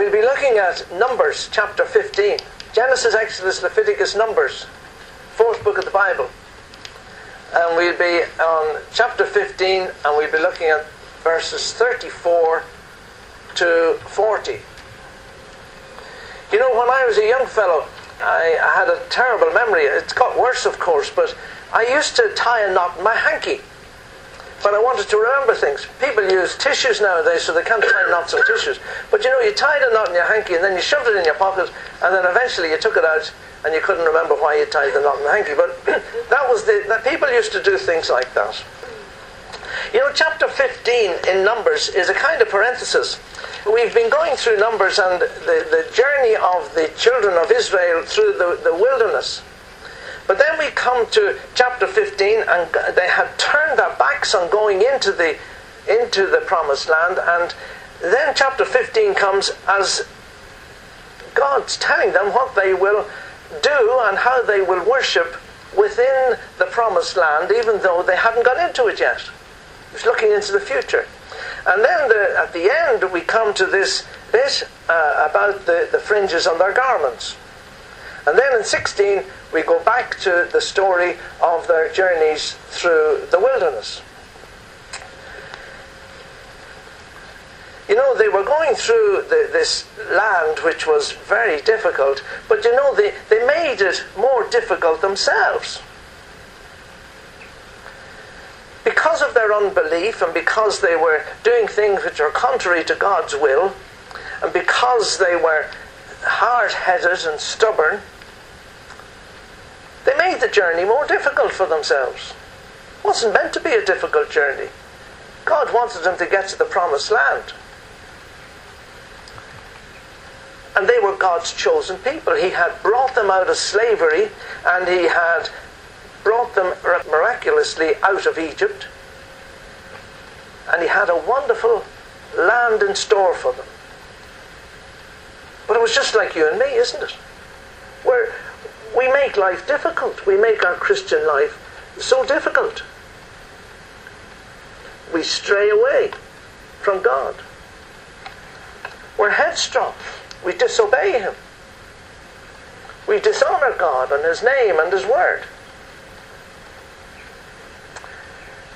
We'll be looking at Numbers chapter 15. Genesis, Exodus, Leviticus, Numbers, fourth book of the Bible. And we'll be on chapter 15 and we'll be looking at verses 34 to 40. You know, when I was a young fellow, I, I had a terrible memory. It's got worse, of course, but I used to tie a knot in my hanky but I wanted to remember things. People use tissues nowadays, so they can't tie knots in tissues. But you know, you tied a knot in your hanky and then you shoved it in your pocket, and then eventually you took it out and you couldn't remember why you tied the knot in the hanky. But that was the that people used to do things like that. You know, chapter 15 in Numbers is a kind of parenthesis. We've been going through Numbers and the, the journey of the children of Israel through the, the wilderness. But then we come to chapter 15, and they had turned their backs on going into the, into the promised land. And then chapter 15 comes as God's telling them what they will do and how they will worship within the promised land, even though they hadn't got into it yet. It's looking into the future. And then the, at the end, we come to this bit uh, about the, the fringes on their garments. And then in 16, we go back to the story of their journeys through the wilderness. You know, they were going through the, this land which was very difficult, but you know, they, they made it more difficult themselves. Because of their unbelief and because they were doing things which are contrary to God's will, and because they were hard headed and stubborn, they made the journey more difficult for themselves. It wasn't meant to be a difficult journey. God wanted them to get to the promised land. And they were God's chosen people. He had brought them out of slavery and He had brought them miraculously out of Egypt. And He had a wonderful land in store for them. But it was just like you and me, isn't it? We're, we make life difficult. We make our Christian life so difficult. We stray away from God. We're headstrong. We disobey Him. We dishonor God and His name and His word.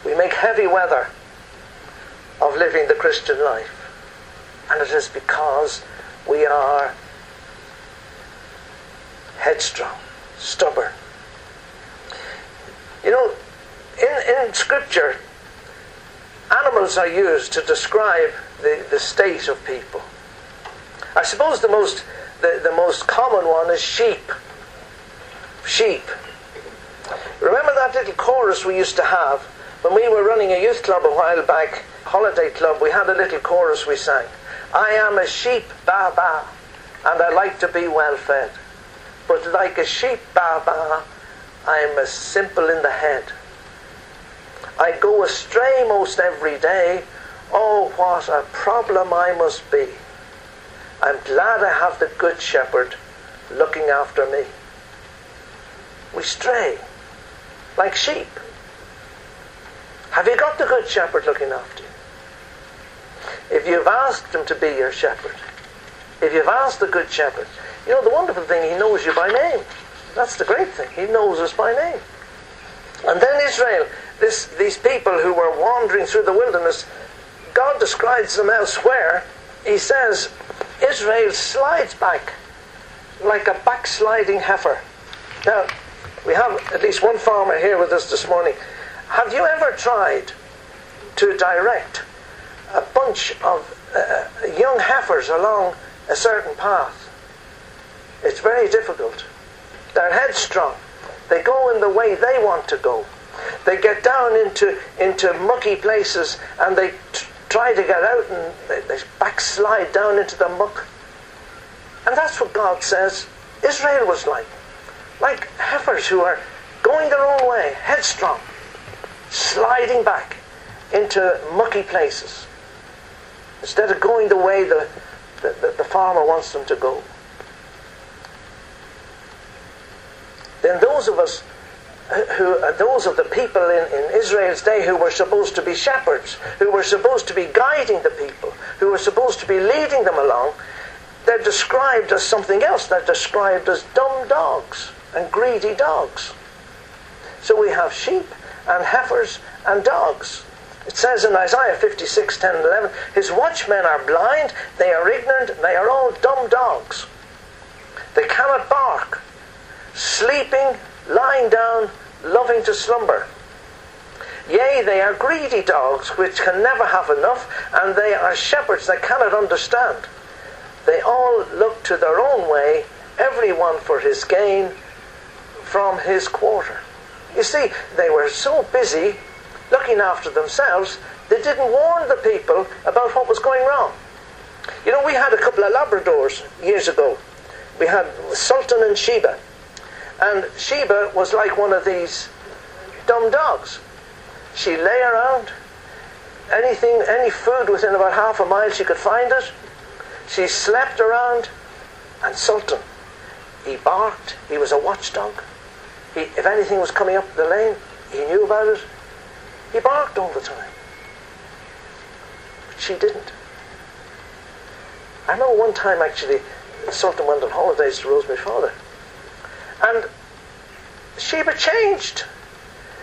We make heavy weather of living the Christian life. And it is because we are headstrong stubborn. You know, in, in Scripture, animals are used to describe the, the state of people. I suppose the most, the, the most common one is sheep. Sheep. Remember that little chorus we used to have when we were running a youth club a while back, holiday club, we had a little chorus we sang. I am a sheep, ba ba, and I like to be well fed. But like a sheep, Baba, I am as simple in the head. I go astray most every day. Oh, what a problem I must be. I'm glad I have the Good Shepherd looking after me. We stray like sheep. Have you got the Good Shepherd looking after you? If you've asked him to be your shepherd, if you've asked the Good Shepherd, you know, the wonderful thing, he knows you by name. That's the great thing. He knows us by name. And then Israel, this, these people who were wandering through the wilderness, God describes them elsewhere. He says, Israel slides back like a backsliding heifer. Now, we have at least one farmer here with us this morning. Have you ever tried to direct a bunch of uh, young heifers along a certain path? It's very difficult. They're headstrong. They go in the way they want to go. They get down into, into mucky places and they t- try to get out and they, they backslide down into the muck. And that's what God says Israel was like. Like heifers who are going their own way, headstrong, sliding back into mucky places instead of going the way the, the, the farmer wants them to go. Then those of us who uh, those of the people in, in Israel's day who were supposed to be shepherds, who were supposed to be guiding the people, who were supposed to be leading them along, they're described as something else. They're described as dumb dogs and greedy dogs. So we have sheep and heifers and dogs. It says in Isaiah 56, 10 and 11, His watchmen are blind, they are ignorant, they are all dumb dogs. They cannot bark, sleeping, lying down, loving to slumber. Yea, they are greedy dogs which can never have enough, and they are shepherds that cannot understand. They all look to their own way, every one for his gain from his quarter. You see, they were so busy looking after themselves, they didn't warn the people about what was going wrong. You know, we had a couple of Labradors years ago. We had Sultan and Sheba. And Sheba was like one of these dumb dogs. She lay around. Anything, any food within about half a mile, she could find it. She slept around. And Sultan, he barked. He was a watchdog. He, if anything was coming up the lane, he knew about it. He barked all the time. But she didn't. I remember one time actually, Sultan went on holidays to Rosemary Father. And Sheba changed.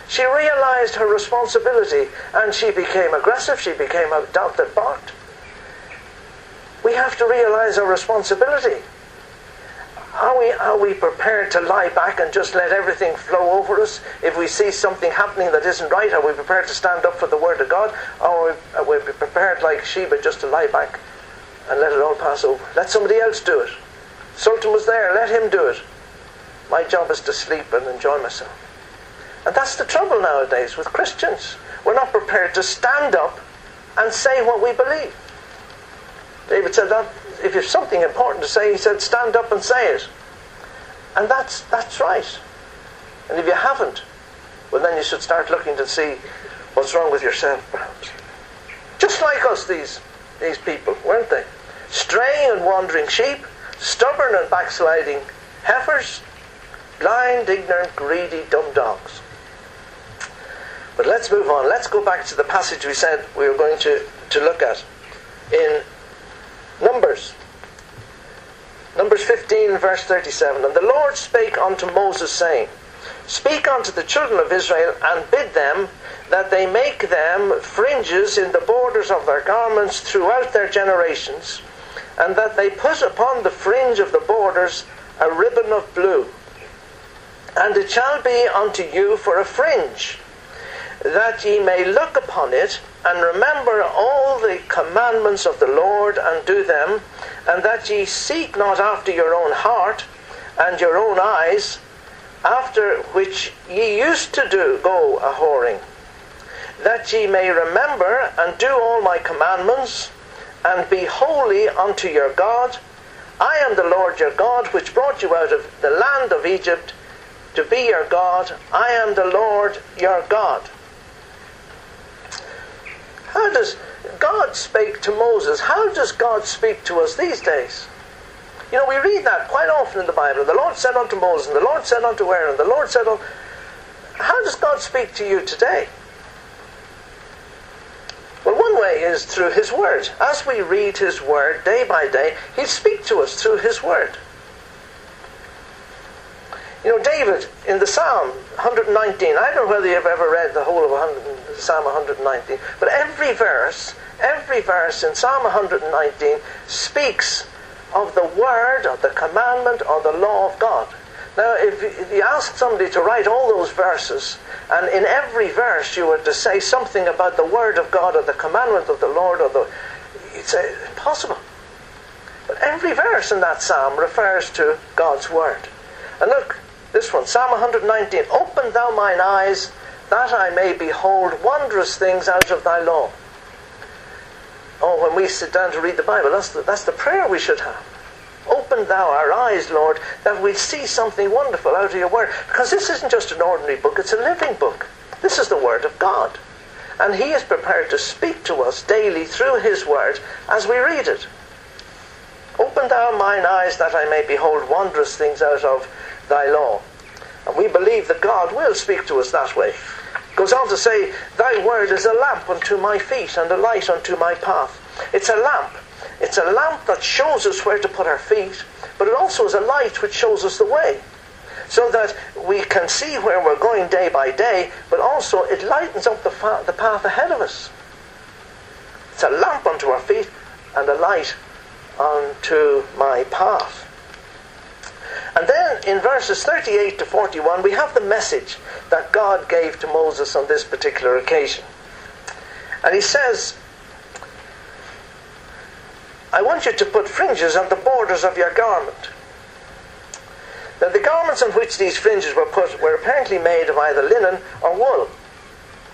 She realized her responsibility and she became aggressive. She became a dog that barked. We have to realize our responsibility. Are we, are we prepared to lie back and just let everything flow over us? If we see something happening that isn't right, are we prepared to stand up for the Word of God? Or are we prepared, like Sheba, just to lie back and let it all pass over? Let somebody else do it. Sultan was there, let him do it. My job is to sleep and enjoy myself. And that's the trouble nowadays with Christians. We're not prepared to stand up and say what we believe. David said that if you have something important to say, he said, stand up and say it. And that's, that's right. And if you haven't, well, then you should start looking to see what's wrong with yourself, perhaps. Just like us, these, these people, weren't they? Straying and wandering sheep, stubborn and backsliding heifers, blind, ignorant, greedy, dumb dogs. But let's move on. Let's go back to the passage we said we were going to, to look at in Numbers. Numbers 15, verse 37. And the Lord spake unto Moses, saying, Speak unto the children of Israel, and bid them that they make them fringes in the borders of their garments throughout their generations, and that they put upon the fringe of the borders a ribbon of blue. And it shall be unto you for a fringe, that ye may look upon it and remember all the commandments of the Lord and do them, and that ye seek not after your own heart and your own eyes, after which ye used to do go a whoring, that ye may remember and do all my commandments, and be holy unto your God. I am the Lord your God, which brought you out of the land of Egypt to be your God. I am the Lord your God. How does God speak to Moses? How does God speak to us these days? You know, we read that quite often in the Bible. The Lord said unto Moses, and the Lord said unto Aaron, the Lord said unto... How does God speak to you today? Well, one way is through His Word. As we read His Word day by day, He speaks to us through His Word. You know, David in the Psalm 119, I don't know whether you've ever read the whole of 100, Psalm 119, but every verse, every verse in Psalm 119 speaks of the word, of the commandment, or the law of God. Now, if you ask somebody to write all those verses, and in every verse you were to say something about the word of God or the commandment of the Lord, or the, it's uh, impossible. But every verse in that psalm refers to God's word. And look, this one, Psalm 119 Open thou mine eyes, that I may behold wondrous things out of thy law. Oh, when we sit down to read the Bible, that's the, that's the prayer we should have. Open thou our eyes, Lord, that we see something wonderful out of your word. Because this isn't just an ordinary book, it's a living book. This is the word of God. And he is prepared to speak to us daily through his word as we read it. Open thou mine eyes that I may behold wondrous things out of thy law. And we believe that God will speak to us that way. Goes on to say, Thy word is a lamp unto my feet and a light unto my path. It's a lamp. It's a lamp that shows us where to put our feet, but it also is a light which shows us the way. So that we can see where we're going day by day, but also it lightens up the, fa- the path ahead of us. It's a lamp unto our feet and a light unto my path. And then in verses 38 to 41, we have the message that God gave to Moses on this particular occasion. And he says, I want you to put fringes on the borders of your garment. Now, the garments on which these fringes were put were apparently made of either linen or wool.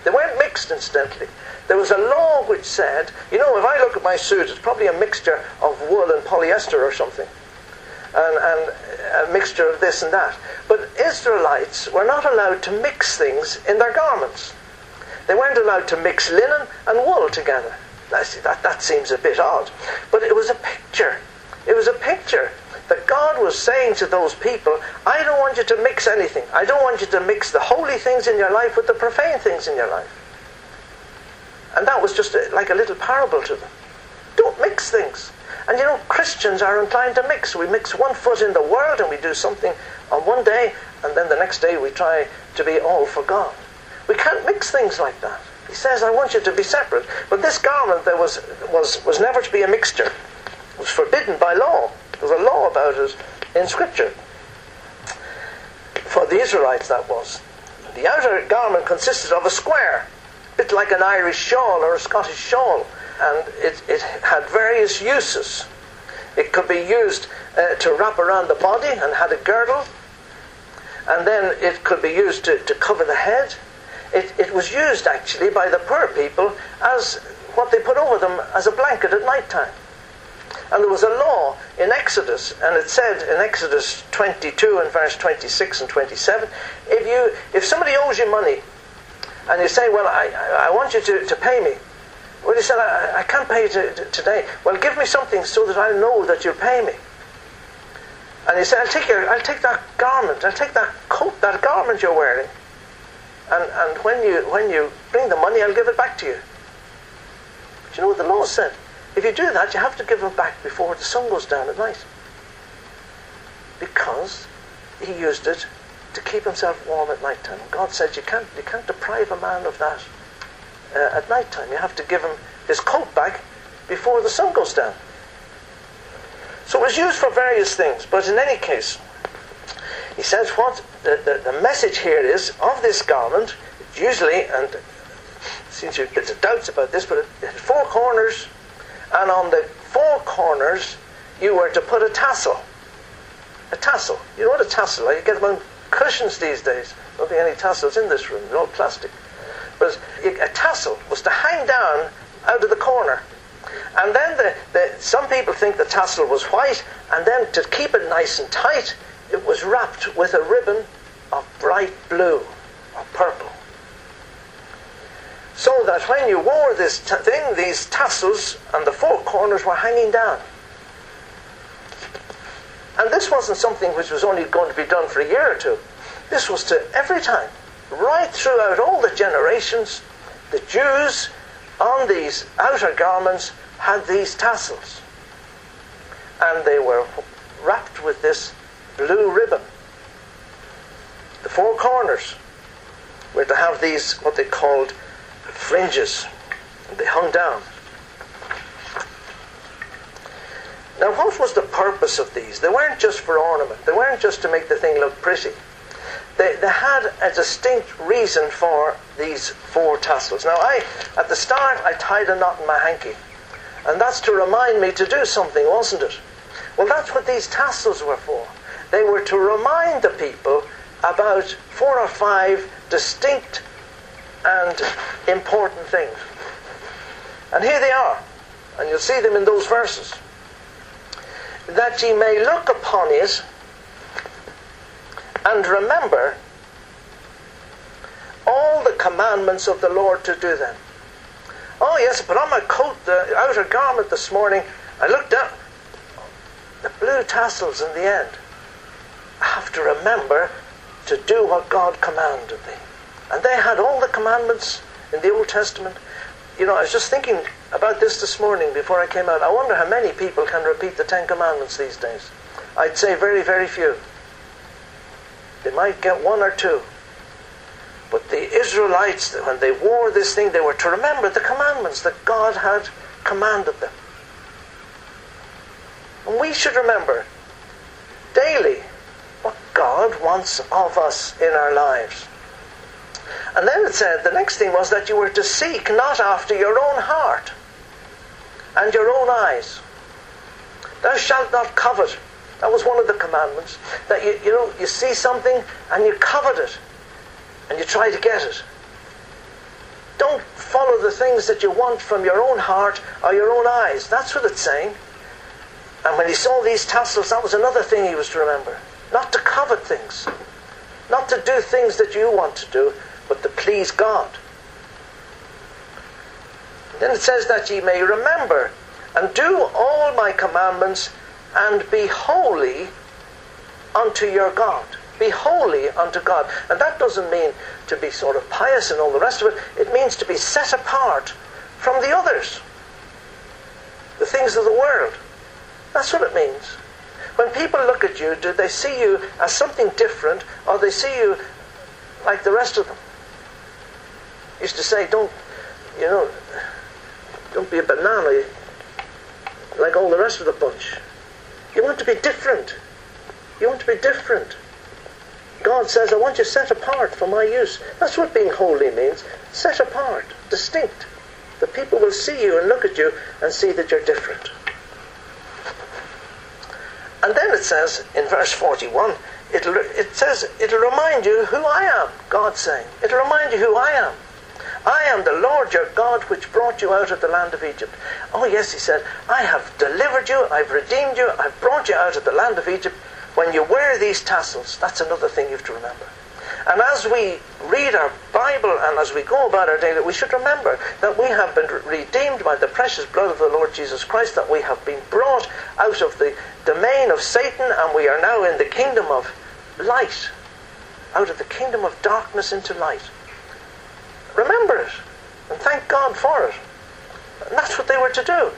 They weren't mixed, incidentally. There was a law which said, you know, if I look at my suit, it's probably a mixture of wool and polyester or something, and, and a mixture of this and that. But Israelites were not allowed to mix things in their garments. They weren't allowed to mix linen and wool together. Now, see, that, that seems a bit odd. But it was a picture. It was a picture that God was saying to those people, I don't want you to mix anything. I don't want you to mix the holy things in your life with the profane things in your life. And that was just a, like a little parable to them. Don't mix things. And you know, Christians are inclined to mix. We mix one foot in the world and we do something on one day, and then the next day we try to be all for God. We can't mix things like that. He says, I want you to be separate. But this garment there was, was, was never to be a mixture. It was forbidden by law. There's a law about it in Scripture. For the Israelites, that was. The outer garment consisted of a square, a bit like an Irish shawl or a Scottish shawl, and it, it had various uses. It could be used uh, to wrap around the body and had a girdle, and then it could be used to, to cover the head. It, it was used actually by the poor people as what they put over them as a blanket at night time. And there was a law in Exodus, and it said in Exodus 22 and verse 26 and 27, if you if somebody owes you money, and you say, well, I, I want you to, to pay me. Well, he said, I, I can't pay you to, to, today. Well, give me something so that I know that you'll pay me. And he said, I'll take, your, I'll take that garment, I'll take that coat, that garment you're wearing. And, and when, you, when you bring the money, I'll give it back to you. Do you know what the law said? If you do that, you have to give them back before the sun goes down at night. Because he used it to keep himself warm at night time. God says you can't, you can't deprive a man of that uh, at night time. You have to give him his coat back before the sun goes down. So it was used for various things, but in any case, he says what the, the, the message here is of this garment, usually, and since there's doubts about this, but it had four corners and on the four corners you were to put a tassel. A tassel. You know what a tassel is? You get them on cushions these days. Don't be any tassels in this room. They're all plastic. But a tassel was to hang down out of the corner. And then the, the, some people think the tassel was white, and then to keep it nice and tight, it was wrapped with a ribbon of bright blue or purple so that when you wore this t- thing, these tassels and the four corners were hanging down. And this wasn't something which was only going to be done for a year or two. This was to every time, right throughout all the generations, the Jews on these outer garments had these tassels. And they were wrapped with this blue ribbon. The four corners were to have these, what they called fringes. They hung down. Now, what was the purpose of these? They weren't just for ornament. They weren't just to make the thing look pretty. They, they had a distinct reason for these four tassels. Now, I, at the start, I tied a knot in my hanky. And that's to remind me to do something, wasn't it? Well, that's what these tassels were for. They were to remind the people about four or five distinct and important things. And here they are, and you'll see them in those verses. That ye may look upon it and remember all the commandments of the Lord to do them. Oh, yes, but on my coat, the outer garment this morning. I looked up. The blue tassels in the end. I have to remember to do what God commanded me. And they had all the commandments in the Old Testament. you know, I was just thinking about this this morning before I came out. I wonder how many people can repeat the Ten Commandments these days. I'd say very, very few. They might get one or two. But the Israelites, when they wore this thing, they were to remember the commandments that God had commanded them. And we should remember daily what God wants of us in our lives. And then it said, the next thing was that you were to seek not after your own heart and your own eyes. Thou shalt not covet. That was one of the commandments. That you, you know, you see something and you covet it and you try to get it. Don't follow the things that you want from your own heart or your own eyes. That's what it's saying. And when he saw these tassels, that was another thing he was to remember. Not to covet things. Not to do things that you want to do, but to please God. Then it says that ye may remember and do all my commandments and be holy unto your God. Be holy unto God. And that doesn't mean to be sort of pious and all the rest of it. It means to be set apart from the others, the things of the world. That's what it means. When people look at you, do they see you as something different or they see you like the rest of them? I used to say, don't, you know, don't be a banana like all the rest of the bunch. You want to be different. You want to be different. God says, I want you set apart for my use. That's what being holy means. Set apart, distinct. The people will see you and look at you and see that you're different. And then it says in verse 41, it'll, it says, it'll remind you who I am, God saying. It'll remind you who I am. I am the Lord your God which brought you out of the land of Egypt. Oh, yes, he said, I have delivered you, I've redeemed you, I've brought you out of the land of Egypt. When you wear these tassels, that's another thing you have to remember. And as we read our Bible and as we go about our daily, we should remember that we have been redeemed by the precious blood of the Lord Jesus Christ, that we have been brought out of the domain of Satan and we are now in the kingdom of light, out of the kingdom of darkness into light. Remember it and thank God for it. And that's what they were to do.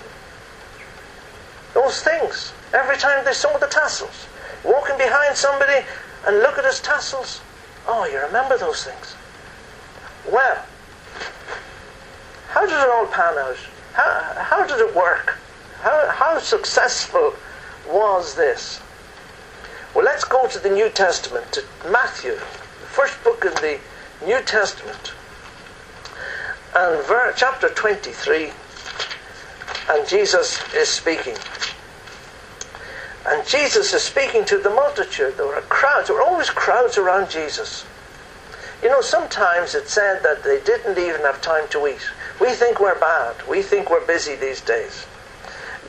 Those things. Every time they saw the tassels, walking behind somebody and look at his tassels, Oh, you remember those things? Well, how did it all pan out? How, how did it work? How, how successful was this? Well, let's go to the New Testament, to Matthew, the first book in the New Testament, and ver- chapter 23, and Jesus is speaking. And Jesus is speaking to the multitude. There were crowds. There were always crowds around Jesus. You know, sometimes it's said that they didn't even have time to eat. We think we're bad. We think we're busy these days.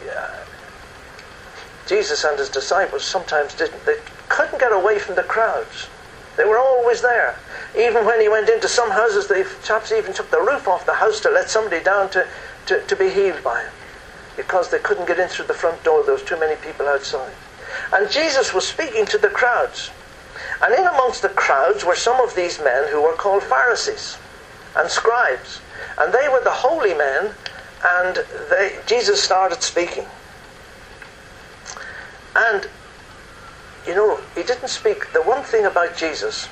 Yeah. Jesus and his disciples sometimes didn't. They couldn't get away from the crowds. They were always there. Even when he went into some houses, the chaps even took the roof off the house to let somebody down to, to, to be healed by him because they couldn't get in through the front door. There was too many people outside. And Jesus was speaking to the crowds. And in amongst the crowds were some of these men who were called Pharisees and scribes. And they were the holy men, and they, Jesus started speaking. And, you know, he didn't speak. The one thing about Jesus,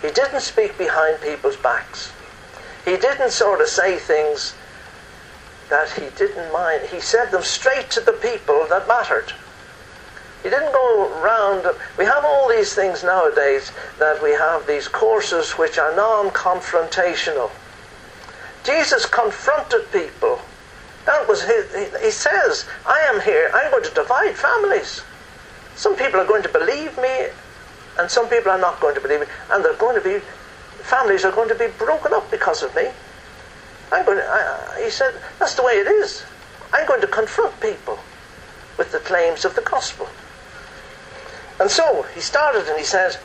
he didn't speak behind people's backs. He didn't sort of say things that he didn't mind. He said them straight to the people that mattered. He didn't go round. We have all these things nowadays that we have these courses which are non confrontational. Jesus confronted people. That was his. He, he says, I am here. I'm going to divide families. Some people are going to believe me, and some people are not going to believe me. And they're going to be, families are going to be broken up because of me. I'm going to, I, he said, that's the way it is. I'm going to confront people with the claims of the gospel. And so he started and he said,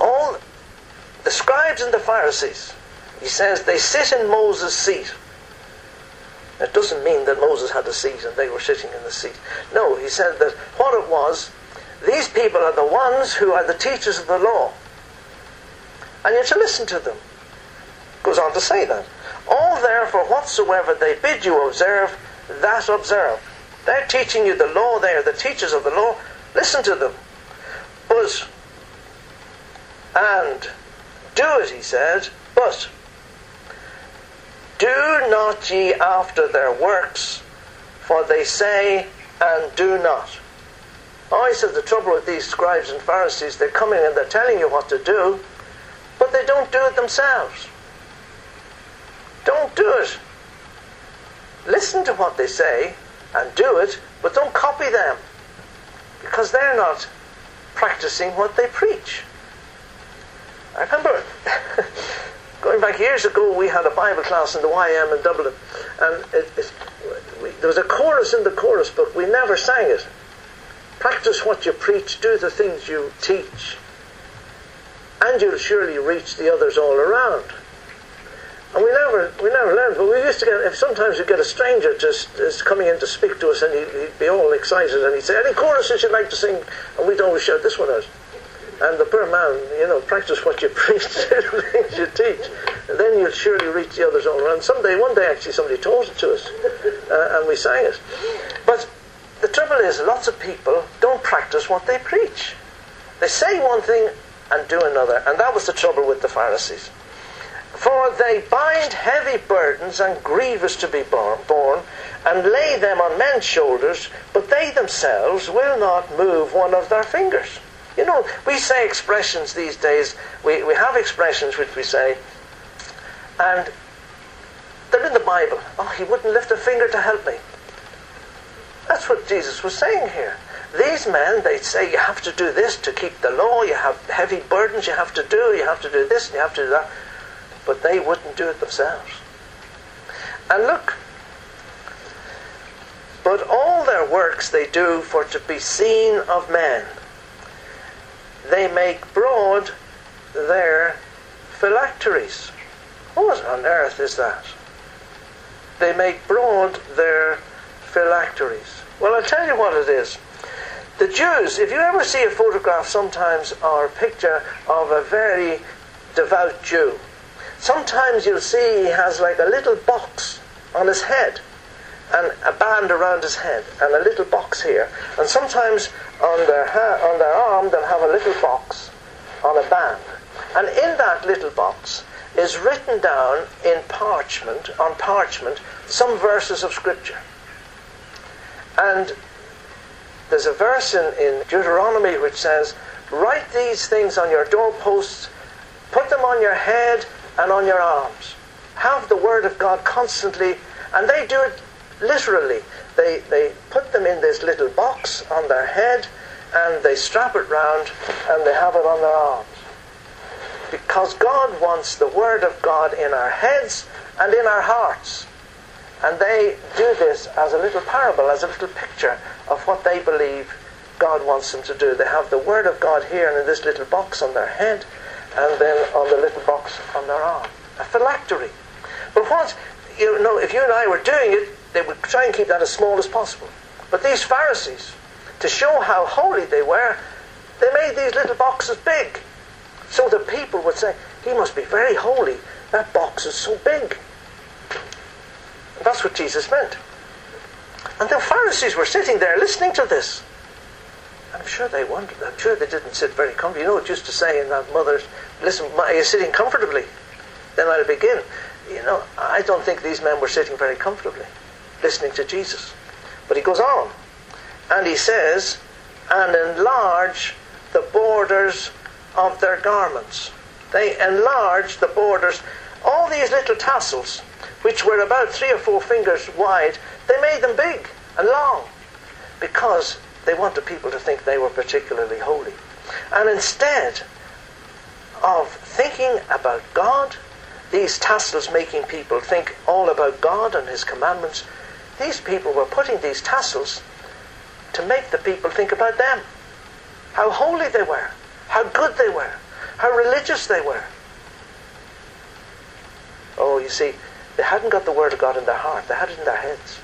all the scribes and the Pharisees, he says, they sit in Moses' seat. It doesn't mean that Moses had a seat and they were sitting in the seat. No, he said that what it was, these people are the ones who are the teachers of the law. And you're to listen to them. Goes on to say that. All therefore whatsoever they bid you observe, that observe. They're teaching you the law, they are the teachers of the law. Listen to them. But, and do it, he said, but do not ye after their works, for they say and do not. He says the trouble with these scribes and Pharisees, they're coming and they're telling you what to do, but they don't do it themselves. Don't do it. Listen to what they say and do it, but don't copy them because they're not practicing what they preach. I remember going back years ago, we had a Bible class in the YM in Dublin, and it, it, we, there was a chorus in the chorus book. We never sang it. Practice what you preach, do the things you teach, and you'll surely reach the others all around. And we never, we never learned, but we used to get, if sometimes you get a stranger just, just coming in to speak to us and he'd, he'd be all excited and he'd say, any choruses you'd like to sing? And we'd always shout this one out. And the poor man, you know, practice what you preach, things you teach. And then you'll surely reach the others all around. Someday, one day actually somebody taught it to us uh, and we sang it. But the trouble is, lots of people don't practice what they preach. They say one thing and do another. And that was the trouble with the Pharisees. For they bind heavy burdens and grievous to be borne, and lay them on men's shoulders, but they themselves will not move one of their fingers. You know, we say expressions these days, we, we have expressions which we say, and they're in the Bible. Oh, he wouldn't lift a finger to help me. That's what Jesus was saying here. These men, they say you have to do this to keep the law, you have heavy burdens you have to do, you have to do this, you have to do that but they wouldn't do it themselves. And look, but all their works they do for to be seen of men. They make broad their phylacteries. What on earth is that? They make broad their phylacteries. Well, I'll tell you what it is. The Jews, if you ever see a photograph sometimes or a picture of a very devout Jew, Sometimes you'll see he has like a little box on his head and a band around his head and a little box here. And sometimes on their, on their arm they'll have a little box on a band. And in that little box is written down in parchment, on parchment, some verses of Scripture. And there's a verse in, in Deuteronomy which says, Write these things on your doorposts, put them on your head, and on your arms. Have the Word of God constantly, and they do it literally. They, they put them in this little box on their head, and they strap it round, and they have it on their arms. Because God wants the Word of God in our heads and in our hearts. And they do this as a little parable, as a little picture of what they believe God wants them to do. They have the Word of God here and in this little box on their head, and then on the little box on their arm. A phylactery. But once, you know, if you and I were doing it, they would try and keep that as small as possible. But these Pharisees, to show how holy they were, they made these little boxes big. So the people would say, he must be very holy. That box is so big. And that's what Jesus meant. And the Pharisees were sitting there listening to this. I'm sure they wondered. I'm sure they didn't sit very comfortably. You know, it used to say in that mother's, listen, are you sitting comfortably? Then I'll begin. You know, I don't think these men were sitting very comfortably, listening to Jesus. But he goes on, and he says, and enlarge the borders of their garments. They enlarged the borders. All these little tassels, which were about three or four fingers wide, they made them big and long because they wanted people to think they were particularly holy. And instead of thinking about God, these tassels making people think all about God and His commandments, these people were putting these tassels to make the people think about them. How holy they were, how good they were, how religious they were. Oh, you see, they hadn't got the Word of God in their heart, they had it in their heads.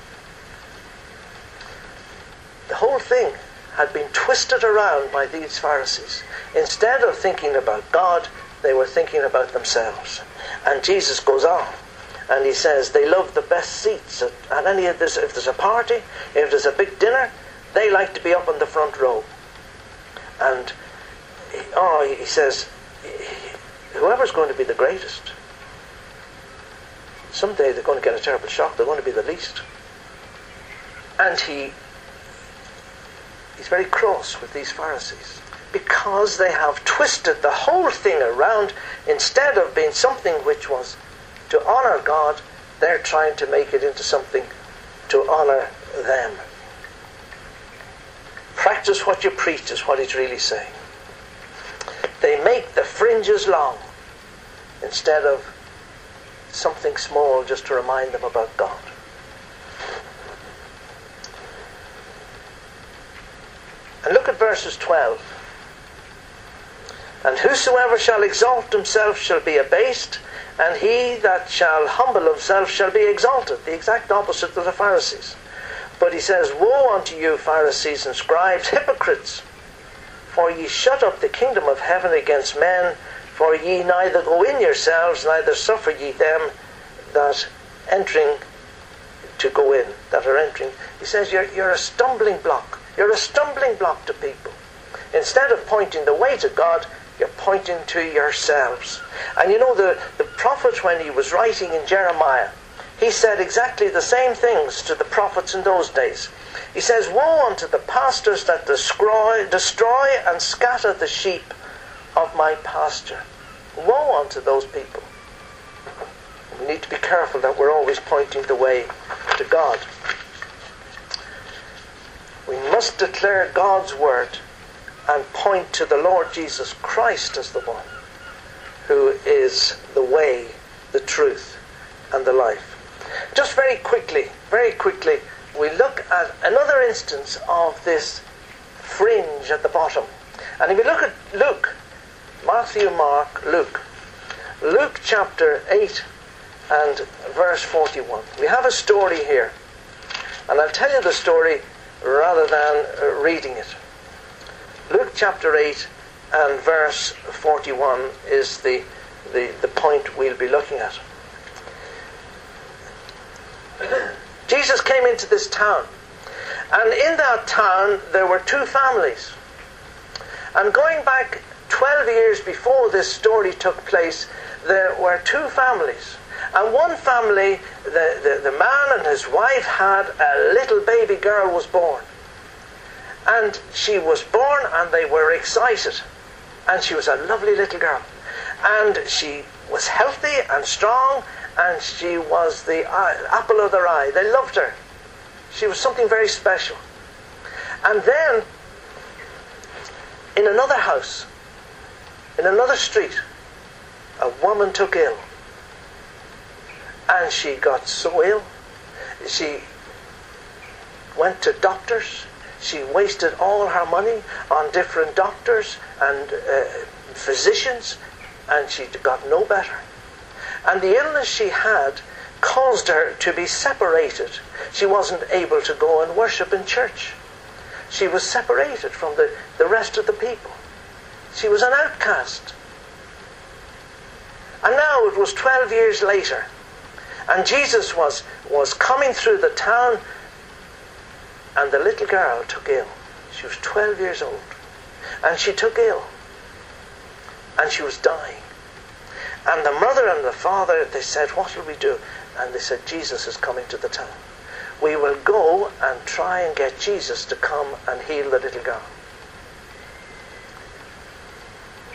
The whole thing had been twisted around by these Pharisees. Instead of thinking about God, they were thinking about themselves. And Jesus goes on And he says they love the best seats at, at any of this. If there's a party, if there's a big dinner, they like to be up in the front row. And oh, he says, whoever's going to be the greatest, someday they're going to get a terrible shock. They're going to be the least. And he he's very cross with these Pharisees because they have twisted the whole thing around. Instead of being something which was to honor God, they're trying to make it into something to honor them. Practice what you preach is what he's really saying. They make the fringes long instead of something small just to remind them about God. And look at verses 12. And whosoever shall exalt himself shall be abased, and he that shall humble himself shall be exalted. The exact opposite of the Pharisees. But he says, Woe unto you, Pharisees and scribes, hypocrites! For ye shut up the kingdom of heaven against men, for ye neither go in yourselves, neither suffer ye them that entering to go in, that are entering. He says, You're, you're a stumbling block. You're a stumbling block to people. Instead of pointing the way to God, you're pointing to yourselves. And you know, the, the prophet, when he was writing in Jeremiah, he said exactly the same things to the prophets in those days. He says, Woe unto the pastors that destroy, destroy and scatter the sheep of my pasture. Woe unto those people. We need to be careful that we're always pointing the way to God. We must declare God's word and point to the Lord Jesus Christ as the one who is the way, the truth, and the life. Just very quickly, very quickly, we look at another instance of this fringe at the bottom. And if you look at Luke, Matthew, Mark, Luke, Luke chapter 8 and verse 41, we have a story here. And I'll tell you the story rather than uh, reading it. Luke chapter 8 and verse 41 is the, the, the point we'll be looking at. Jesus came into this town, and in that town there were two families. And going back 12 years before this story took place, there were two families. And one family, the, the, the man and his wife had a little baby girl was born. And she was born and they were excited. And she was a lovely little girl. And she was healthy and strong and she was the eye, apple of their eye. They loved her. She was something very special. And then, in another house, in another street, a woman took ill. And she got so ill, she went to doctors she wasted all her money on different doctors and uh, physicians, and she got no better. And the illness she had caused her to be separated. She wasn't able to go and worship in church. She was separated from the, the rest of the people. She was an outcast. And now it was 12 years later, and Jesus was, was coming through the town and the little girl took ill. She was 12 years old. And she took ill. And she was dying. And the mother and the father, they said, What will we do? And they said, Jesus is coming to the town. We will go and try and get Jesus to come and heal the little girl.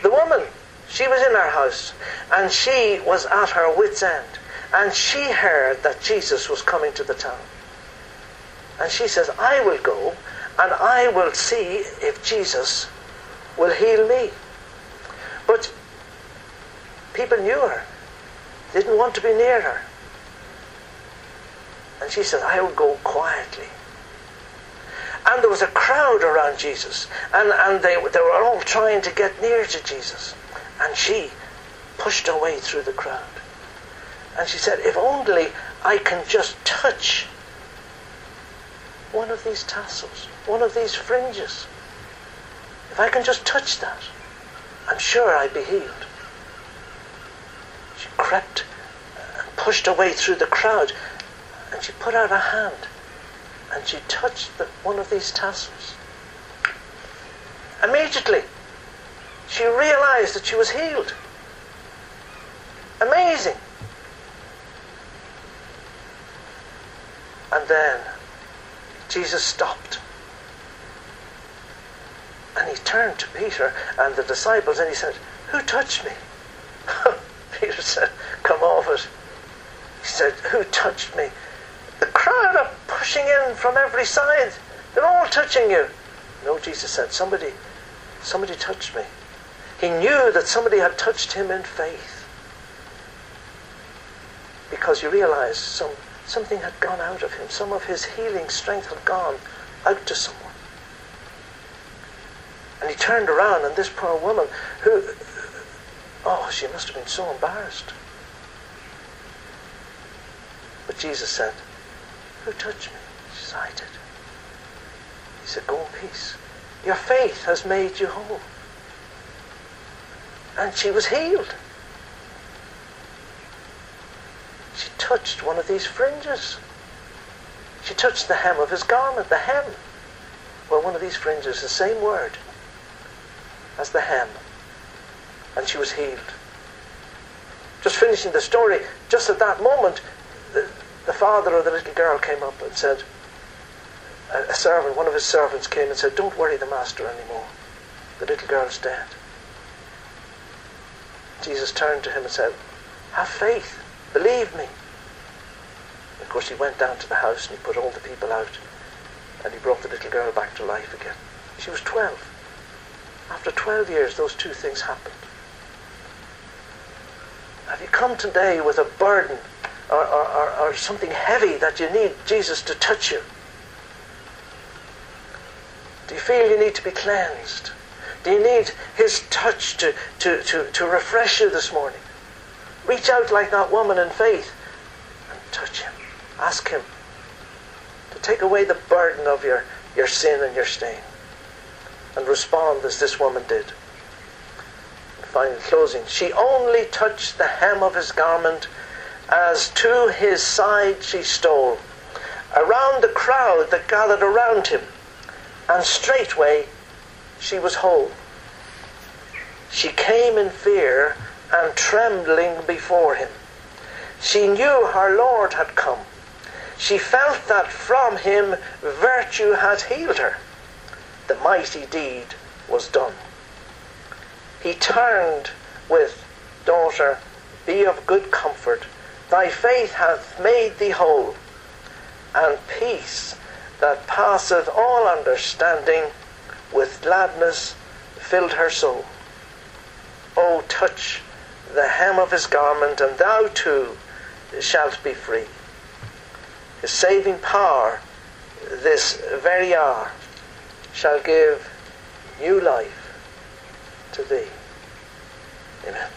The woman, she was in her house and she was at her wits' end. And she heard that Jesus was coming to the town. And she says, I will go and I will see if Jesus will heal me. But people knew her, didn't want to be near her. And she said, I will go quietly. And there was a crowd around Jesus, and, and they, they were all trying to get near to Jesus. And she pushed her way through the crowd. And she said, If only I can just touch one of these tassels, one of these fringes. If I can just touch that, I'm sure I'd be healed. She crept and pushed her way through the crowd and she put out her hand and she touched the, one of these tassels. Immediately, she realized that she was healed. Amazing. And then Jesus stopped. And he turned to Peter and the disciples and he said, Who touched me? Peter said, Come off it. He said, Who touched me? The crowd are pushing in from every side. They're all touching you. No, Jesus said, Somebody, somebody touched me. He knew that somebody had touched him in faith. Because you realize some, something had gone out of him. Some of his healing strength had gone out to someone. And he turned around, and this poor woman, who, oh, she must have been so embarrassed. But Jesus said, Who touched me? She said, I did. He said, Go in peace. Your faith has made you whole. And she was healed. She touched one of these fringes. She touched the hem of his garment, the hem. Well, one of these fringes, the same word as the hem. And she was healed. Just finishing the story, just at that moment, the, the father of the little girl came up and said, a, a servant, one of his servants came and said, Don't worry the master anymore. The little girl's dead. Jesus turned to him and said, Have faith. Believe me. Of course, he went down to the house and he put all the people out and he brought the little girl back to life again. She was 12. After 12 years, those two things happened. Have you come today with a burden or, or, or, something heavy that you need Jesus to touch you? Do you feel you need to be cleansed? Do you need His touch to, to, to, to refresh you this morning? Reach out like that woman in faith and touch Him. Ask Him to take away the burden of your, your sin and your stain and respond as this woman did. Final closing. She only touched the hem of his garment as to his side she stole, around the crowd that gathered around him, and straightway she was whole. She came in fear and trembling before him. She knew her Lord had come. She felt that from him virtue had healed her the mighty deed was done. He turned with, Daughter, be of good comfort. Thy faith hath made thee whole. And peace that passeth all understanding with gladness filled her soul. O touch the hem of his garment, and thou too shalt be free. His saving power this very hour shall give new life to thee. Amen.